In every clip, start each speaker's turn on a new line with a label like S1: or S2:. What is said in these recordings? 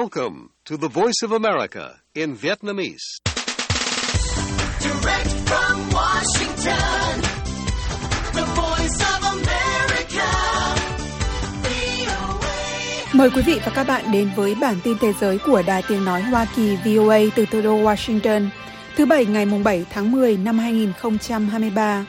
S1: Welcome to the Voice of America in Vietnamese.
S2: Direct from Washington, the voice of America, VOA.
S3: Mời quý vị và các bạn đến với bản tin thế giới của Đài Tiếng Nói Hoa Kỳ VOA từ thủ đô Washington. Thứ Bảy ngày mùng 7 tháng 10 năm 2023.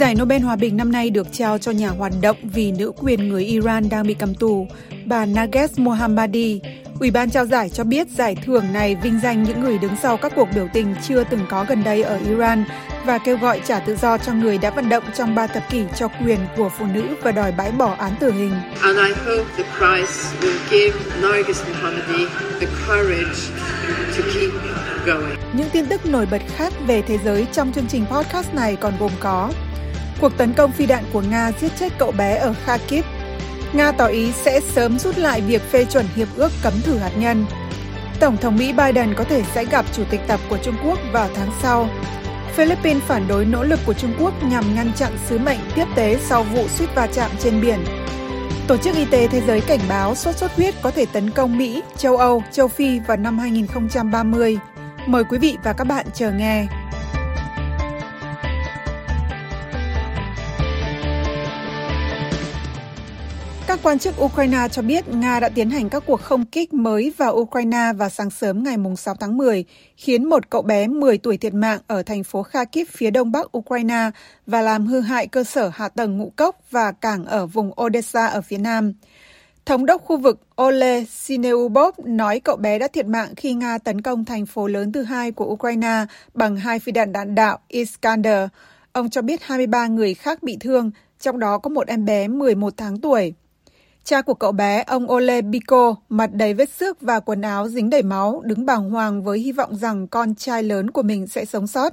S3: Giải Nobel Hòa bình năm nay được trao cho nhà hoạt động vì nữ quyền người Iran đang bị cầm tù, bà Nages Mohammadi. Ủy ban trao giải cho biết giải thưởng này vinh danh những người đứng sau các cuộc biểu tình chưa từng có gần đây ở Iran và kêu gọi trả tự do cho người đã vận động trong ba thập kỷ cho quyền của phụ nữ và đòi bãi bỏ án tử hình.
S4: And I hope the prize will give Nargis Mohammadi the courage to keep going.
S3: Những tin tức nổi bật khác về thế giới trong chương trình podcast này còn gồm có Cuộc tấn công phi đạn của Nga giết chết cậu bé ở Kharkiv. Nga tỏ ý sẽ sớm rút lại việc phê chuẩn hiệp ước cấm thử hạt nhân. Tổng thống Mỹ Biden có thể sẽ gặp Chủ tịch Tập của Trung Quốc vào tháng sau. Philippines phản đối nỗ lực của Trung Quốc nhằm ngăn chặn sứ mệnh tiếp tế sau vụ suýt va chạm trên biển. Tổ chức Y tế Thế giới cảnh báo sốt xuất huyết có thể tấn công Mỹ, châu Âu, châu Phi vào năm 2030. Mời quý vị và các bạn chờ nghe. Các quan chức Ukraine cho biết Nga đã tiến hành các cuộc không kích mới vào Ukraine vào sáng sớm ngày 6 tháng 10, khiến một cậu bé 10 tuổi thiệt mạng ở thành phố Kharkiv phía đông bắc Ukraine và làm hư hại cơ sở hạ tầng ngũ cốc và cảng ở vùng Odessa ở phía nam. Thống đốc khu vực Ole Sineubov nói cậu bé đã thiệt mạng khi Nga tấn công thành phố lớn thứ hai của Ukraine bằng hai phi đạn đạn đạo Iskander. Ông cho biết 23 người khác bị thương, trong đó có một em bé 11 tháng tuổi. Cha của cậu bé, ông Ole Biko, mặt đầy vết xước và quần áo dính đầy máu, đứng bàng hoàng với hy vọng rằng con trai lớn của mình sẽ sống sót.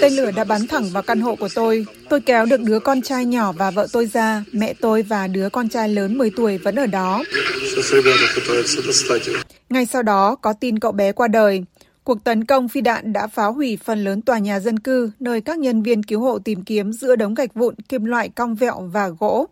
S3: Tên lửa đã bắn thẳng vào căn hộ của tôi. Tôi kéo được đứa con trai nhỏ và vợ tôi ra. Mẹ tôi và đứa con trai lớn 10 tuổi vẫn ở đó. Ngay sau đó, có tin cậu bé qua đời. Cuộc tấn công phi đạn đã phá hủy phần lớn tòa nhà dân cư, nơi các nhân viên cứu hộ tìm kiếm giữa đống gạch vụn, kim loại cong vẹo và gỗ.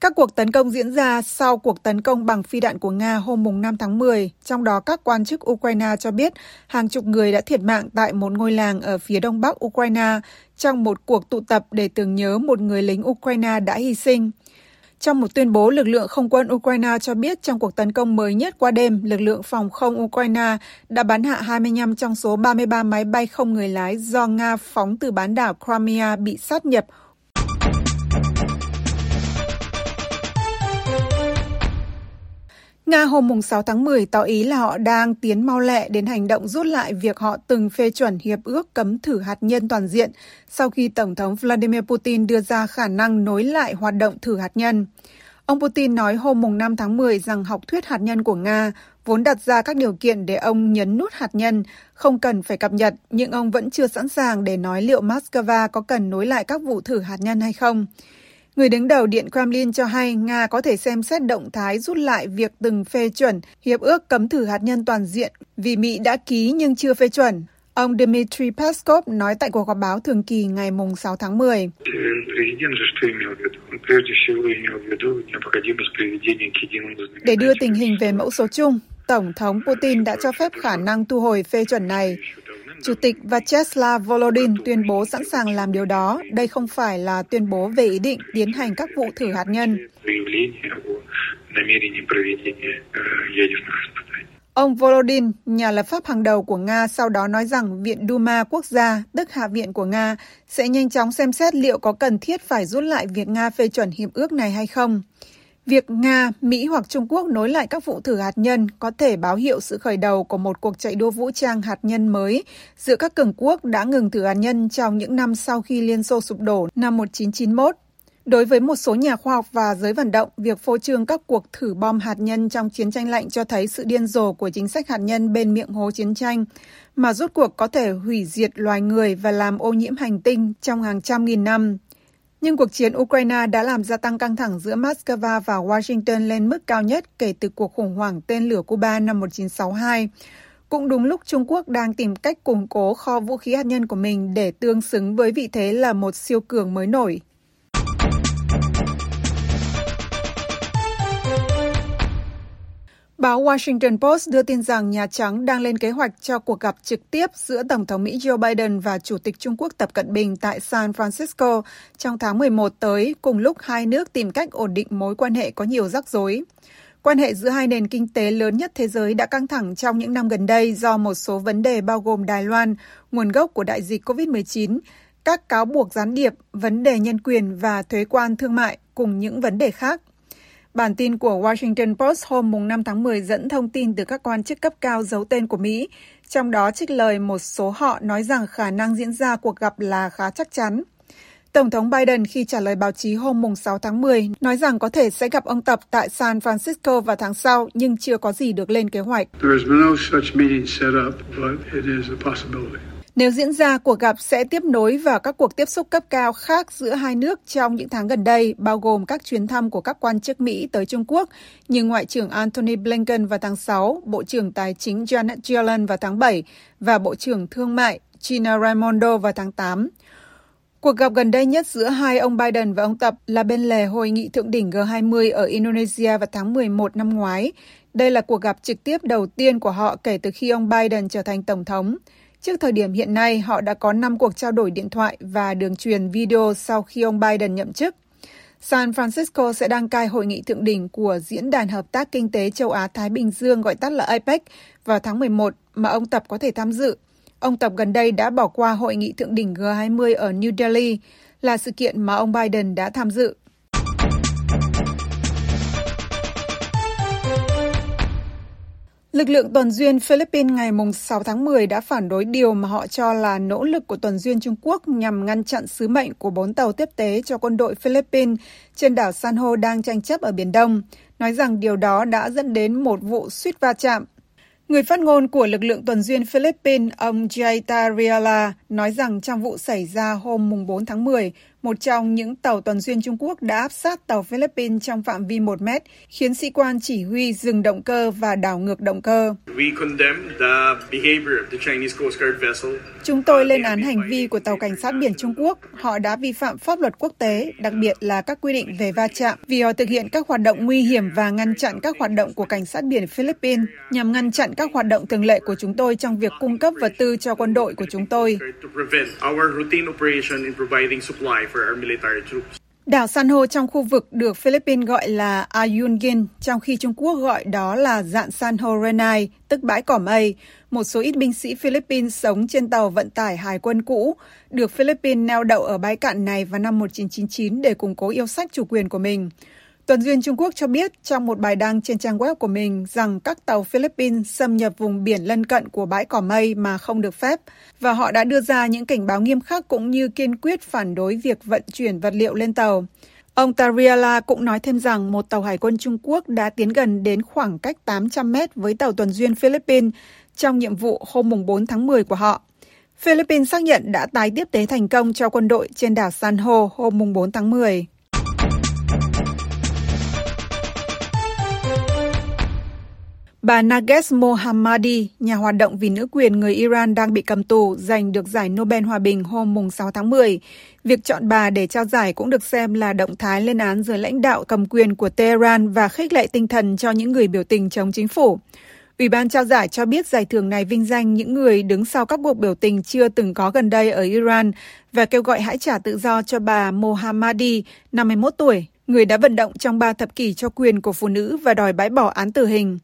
S3: Các cuộc tấn công diễn ra sau cuộc tấn công bằng phi đạn của Nga hôm mùng 5 tháng 10, trong đó các quan chức Ukraine cho biết hàng chục người đã thiệt mạng tại một ngôi làng ở phía đông bắc Ukraine trong một cuộc tụ tập để tưởng nhớ một người lính Ukraine đã hy sinh. Trong một tuyên bố, lực lượng không quân Ukraine cho biết trong cuộc tấn công mới nhất qua đêm, lực lượng phòng không Ukraine đã bắn hạ 25 trong số 33 máy bay không người lái do Nga phóng từ bán đảo Crimea bị sát nhập Nga hôm mùng 6 tháng 10 tỏ ý là họ đang tiến mau lẹ đến hành động rút lại việc họ từng phê chuẩn hiệp ước cấm thử hạt nhân toàn diện sau khi Tổng thống Vladimir Putin đưa ra khả năng nối lại hoạt động thử hạt nhân. Ông Putin nói hôm mùng 5 tháng 10 rằng học thuyết hạt nhân của Nga vốn đặt ra các điều kiện để ông nhấn nút hạt nhân, không cần phải cập nhật, nhưng ông vẫn chưa sẵn sàng để nói liệu Moscow có cần nối lại các vụ thử hạt nhân hay không. Người đứng đầu Điện Kremlin cho hay Nga có thể xem xét động thái rút lại việc từng phê chuẩn hiệp ước cấm thử hạt nhân toàn diện vì Mỹ đã ký nhưng chưa phê chuẩn. Ông Dmitry Peskov nói tại cuộc họp báo thường kỳ ngày 6 tháng 10. Để đưa tình hình về mẫu số chung, Tổng thống Putin đã cho phép khả năng thu hồi phê chuẩn này, Chủ tịch Vyacheslav Volodin tuyên bố sẵn sàng làm điều đó. Đây không phải là tuyên bố về ý định tiến hành các vụ thử hạt nhân. Ông Volodin, nhà lập pháp hàng đầu của Nga, sau đó nói rằng Viện Duma quốc gia, tức Hạ viện của Nga, sẽ nhanh chóng xem xét liệu có cần thiết phải rút lại việc Nga phê chuẩn hiệp ước này hay không. Việc Nga, Mỹ hoặc Trung Quốc nối lại các vụ thử hạt nhân có thể báo hiệu sự khởi đầu của một cuộc chạy đua vũ trang hạt nhân mới giữa các cường quốc đã ngừng thử hạt nhân trong những năm sau khi Liên Xô sụp đổ năm 1991. Đối với một số nhà khoa học và giới vận động, việc phô trương các cuộc thử bom hạt nhân trong chiến tranh lạnh cho thấy sự điên rồ của chính sách hạt nhân bên miệng hố chiến tranh, mà rốt cuộc có thể hủy diệt loài người và làm ô nhiễm hành tinh trong hàng trăm nghìn năm. Nhưng cuộc chiến Ukraine đã làm gia tăng căng thẳng giữa Moscow và Washington lên mức cao nhất kể từ cuộc khủng hoảng tên lửa Cuba năm 1962. Cũng đúng lúc Trung Quốc đang tìm cách củng cố kho vũ khí hạt nhân của mình để tương xứng với vị thế là một siêu cường mới nổi. Báo Washington Post đưa tin rằng Nhà Trắng đang lên kế hoạch cho cuộc gặp trực tiếp giữa Tổng thống Mỹ Joe Biden và Chủ tịch Trung Quốc Tập Cận Bình tại San Francisco trong tháng 11 tới, cùng lúc hai nước tìm cách ổn định mối quan hệ có nhiều rắc rối. Quan hệ giữa hai nền kinh tế lớn nhất thế giới đã căng thẳng trong những năm gần đây do một số vấn đề bao gồm Đài Loan, nguồn gốc của đại dịch COVID-19, các cáo buộc gián điệp, vấn đề nhân quyền và thuế quan thương mại cùng những vấn đề khác. Bản tin của Washington Post hôm 5 tháng 10 dẫn thông tin từ các quan chức cấp cao giấu tên của Mỹ, trong đó trích lời một số họ nói rằng khả năng diễn ra cuộc gặp là khá chắc chắn. Tổng thống Biden khi trả lời báo chí hôm 6 tháng 10 nói rằng có thể sẽ gặp ông Tập tại San Francisco vào tháng sau nhưng chưa có gì được lên kế hoạch. Nếu diễn ra, cuộc gặp sẽ tiếp nối vào các cuộc tiếp xúc cấp cao khác giữa hai nước trong những tháng gần đây, bao gồm các chuyến thăm của các quan chức Mỹ tới Trung Quốc như Ngoại trưởng Antony Blinken vào tháng 6, Bộ trưởng Tài chính Janet Yellen vào tháng 7 và Bộ trưởng Thương mại Gina Raimondo vào tháng 8. Cuộc gặp gần đây nhất giữa hai ông Biden và ông Tập là bên lề hội nghị thượng đỉnh G20 ở Indonesia vào tháng 11 năm ngoái. Đây là cuộc gặp trực tiếp đầu tiên của họ kể từ khi ông Biden trở thành tổng thống. Trước thời điểm hiện nay, họ đã có 5 cuộc trao đổi điện thoại và đường truyền video sau khi ông Biden nhậm chức. San Francisco sẽ đăng cai hội nghị thượng đỉnh của Diễn đàn Hợp tác Kinh tế Châu Á-Thái Bình Dương gọi tắt là APEC vào tháng 11 mà ông Tập có thể tham dự. Ông Tập gần đây đã bỏ qua hội nghị thượng đỉnh G20 ở New Delhi, là sự kiện mà ông Biden đã tham dự. Lực lượng tuần duyên Philippines ngày 6 tháng 10 đã phản đối điều mà họ cho là nỗ lực của tuần duyên Trung Quốc nhằm ngăn chặn sứ mệnh của bốn tàu tiếp tế cho quân đội Philippines trên đảo San Ho đang tranh chấp ở Biển Đông, nói rằng điều đó đã dẫn đến một vụ suýt va chạm. Người phát ngôn của lực lượng tuần duyên Philippines, ông Jaita Riala, nói rằng trong vụ xảy ra hôm 4 tháng 10, một trong những tàu tuần duyên Trung Quốc đã áp sát tàu Philippines trong phạm vi 1 mét, khiến sĩ quan chỉ huy dừng động cơ và đảo ngược động cơ. Chúng tôi lên án hành vi của tàu cảnh sát biển Trung Quốc. Họ đã vi phạm pháp luật quốc tế, đặc biệt là các quy định về va chạm, vì họ thực hiện các hoạt động nguy hiểm và ngăn chặn các hoạt động của cảnh sát biển Philippines nhằm ngăn chặn các hoạt động thường lệ của chúng tôi trong việc cung cấp vật tư cho quân đội của chúng tôi. Đảo san hô trong khu vực được Philippines gọi là Ayungin, trong khi Trung Quốc gọi đó là Dạng san hô Renai, tức bãi cỏ mây. Một số ít binh sĩ Philippines sống trên tàu vận tải hải quân cũ, được Philippines neo đậu ở bãi cạn này vào năm 1999 để củng cố yêu sách chủ quyền của mình. Tuần duyên Trung Quốc cho biết trong một bài đăng trên trang web của mình rằng các tàu Philippines xâm nhập vùng biển lân cận của bãi cỏ mây mà không được phép và họ đã đưa ra những cảnh báo nghiêm khắc cũng như kiên quyết phản đối việc vận chuyển vật liệu lên tàu. Ông Tariala cũng nói thêm rằng một tàu hải quân Trung Quốc đã tiến gần đến khoảng cách 800 mét với tàu tuần duyên Philippines trong nhiệm vụ hôm 4 tháng 10 của họ. Philippines xác nhận đã tái tiếp tế thành công cho quân đội trên đảo San Ho hôm 4 tháng 10. Bà Nages Mohammadi, nhà hoạt động vì nữ quyền người Iran đang bị cầm tù, giành được giải Nobel Hòa bình hôm 6 tháng 10. Việc chọn bà để trao giải cũng được xem là động thái lên án dưới lãnh đạo cầm quyền của Tehran và khích lệ tinh thần cho những người biểu tình chống chính phủ. Ủy ban trao giải cho biết giải thưởng này vinh danh những người đứng sau các cuộc biểu tình chưa từng có gần đây ở Iran và kêu gọi hãy trả tự do cho bà Mohammadi, 51 tuổi, người đã vận động trong ba thập kỷ cho quyền của phụ nữ và đòi bãi bỏ án tử hình.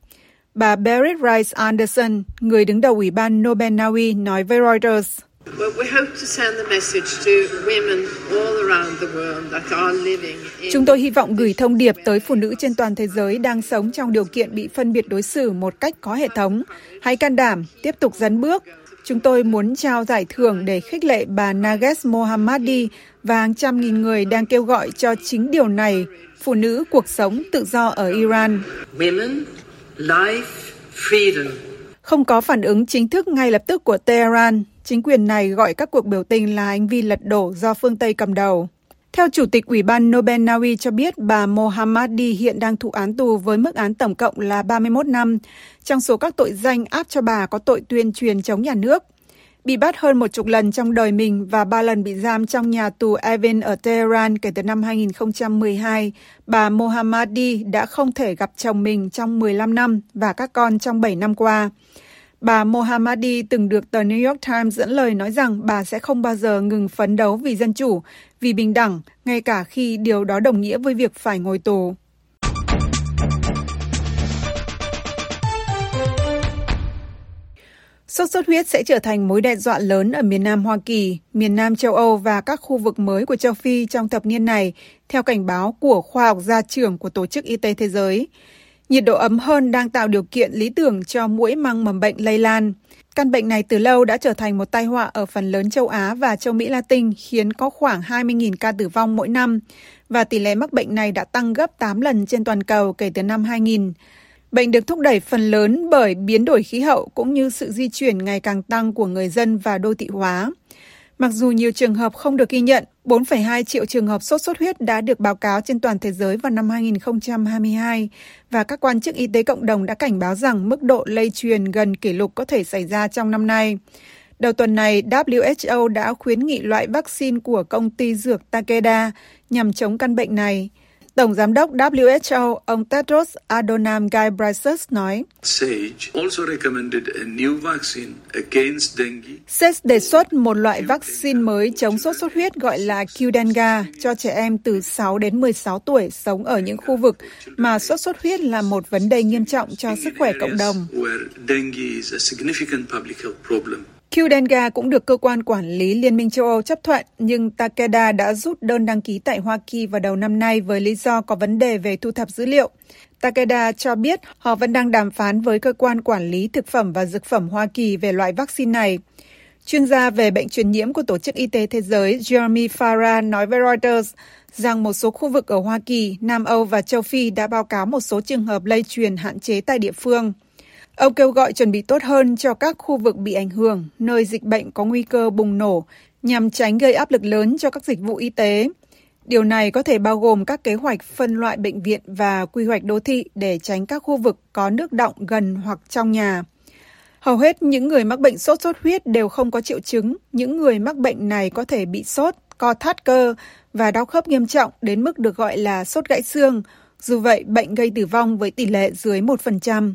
S3: Bà Berit Rice Anderson, người đứng đầu Ủy ban Nobel Na Uy, nói với Reuters. Chúng tôi hy vọng gửi thông điệp tới phụ nữ trên toàn thế giới đang sống trong điều kiện bị phân biệt đối xử một cách có hệ thống. Hãy can đảm, tiếp tục dấn bước. Chúng tôi muốn trao giải thưởng để khích lệ bà Nages Mohammadi và hàng trăm nghìn người đang kêu gọi cho chính điều này, phụ nữ cuộc sống tự do ở Iran. Life, freedom. Không có phản ứng chính thức ngay lập tức của Tehran, chính quyền này gọi các cuộc biểu tình là hành vi lật đổ do phương Tây cầm đầu. Theo Chủ tịch Ủy ban Nobel Na Uy cho biết, bà Mohammadi hiện đang thụ án tù với mức án tổng cộng là 31 năm. Trong số các tội danh áp cho bà có tội tuyên truyền chống nhà nước bị bắt hơn một chục lần trong đời mình và ba lần bị giam trong nhà tù Evin ở Tehran kể từ năm 2012, bà Mohammadi đã không thể gặp chồng mình trong 15 năm và các con trong 7 năm qua. Bà Mohammadi từng được tờ New York Times dẫn lời nói rằng bà sẽ không bao giờ ngừng phấn đấu vì dân chủ, vì bình đẳng, ngay cả khi điều đó đồng nghĩa với việc phải ngồi tù. Sốt xuất huyết sẽ trở thành mối đe dọa lớn ở miền Nam Hoa Kỳ, miền Nam châu Âu và các khu vực mới của châu Phi trong thập niên này, theo cảnh báo của khoa học gia trưởng của Tổ chức Y tế Thế giới. Nhiệt độ ấm hơn đang tạo điều kiện lý tưởng cho mũi mang mầm bệnh lây lan. Căn bệnh này từ lâu đã trở thành một tai họa ở phần lớn châu Á và châu Mỹ Latin, khiến có khoảng 20.000 ca tử vong mỗi năm, và tỷ lệ mắc bệnh này đã tăng gấp 8 lần trên toàn cầu kể từ năm 2000. Bệnh được thúc đẩy phần lớn bởi biến đổi khí hậu cũng như sự di chuyển ngày càng tăng của người dân và đô thị hóa. Mặc dù nhiều trường hợp không được ghi nhận, 4,2 triệu trường hợp sốt xuất huyết đã được báo cáo trên toàn thế giới vào năm 2022 và các quan chức y tế cộng đồng đã cảnh báo rằng mức độ lây truyền gần kỷ lục có thể xảy ra trong năm nay. Đầu tuần này, WHO đã khuyến nghị loại vaccine của công ty dược Takeda nhằm chống căn bệnh này. Tổng giám đốc WHO ông Tedros Adhanom Ghebreyesus nói, SAGE đề xuất một loại vaccine mới chống sốt xuất huyết gọi là Qdenga cho trẻ em từ 6 đến 16 tuổi sống ở những khu vực mà sốt xuất huyết là một vấn đề nghiêm trọng cho sức khỏe cộng đồng. Qdenga cũng được cơ quan quản lý Liên minh châu Âu chấp thuận, nhưng Takeda đã rút đơn đăng ký tại Hoa Kỳ vào đầu năm nay với lý do có vấn đề về thu thập dữ liệu. Takeda cho biết họ vẫn đang đàm phán với cơ quan quản lý thực phẩm và dược phẩm Hoa Kỳ về loại vaccine này. Chuyên gia về bệnh truyền nhiễm của Tổ chức Y tế Thế giới Jeremy Farah nói với Reuters rằng một số khu vực ở Hoa Kỳ, Nam Âu và châu Phi đã báo cáo một số trường hợp lây truyền hạn chế tại địa phương. Ông kêu gọi chuẩn bị tốt hơn cho các khu vực bị ảnh hưởng, nơi dịch bệnh có nguy cơ bùng nổ, nhằm tránh gây áp lực lớn cho các dịch vụ y tế. Điều này có thể bao gồm các kế hoạch phân loại bệnh viện và quy hoạch đô thị để tránh các khu vực có nước động gần hoặc trong nhà. Hầu hết những người mắc bệnh sốt xuất huyết đều không có triệu chứng. Những người mắc bệnh này có thể bị sốt, co thắt cơ và đau khớp nghiêm trọng đến mức được gọi là sốt gãy xương. Dù vậy, bệnh gây tử vong với tỷ lệ dưới 1%.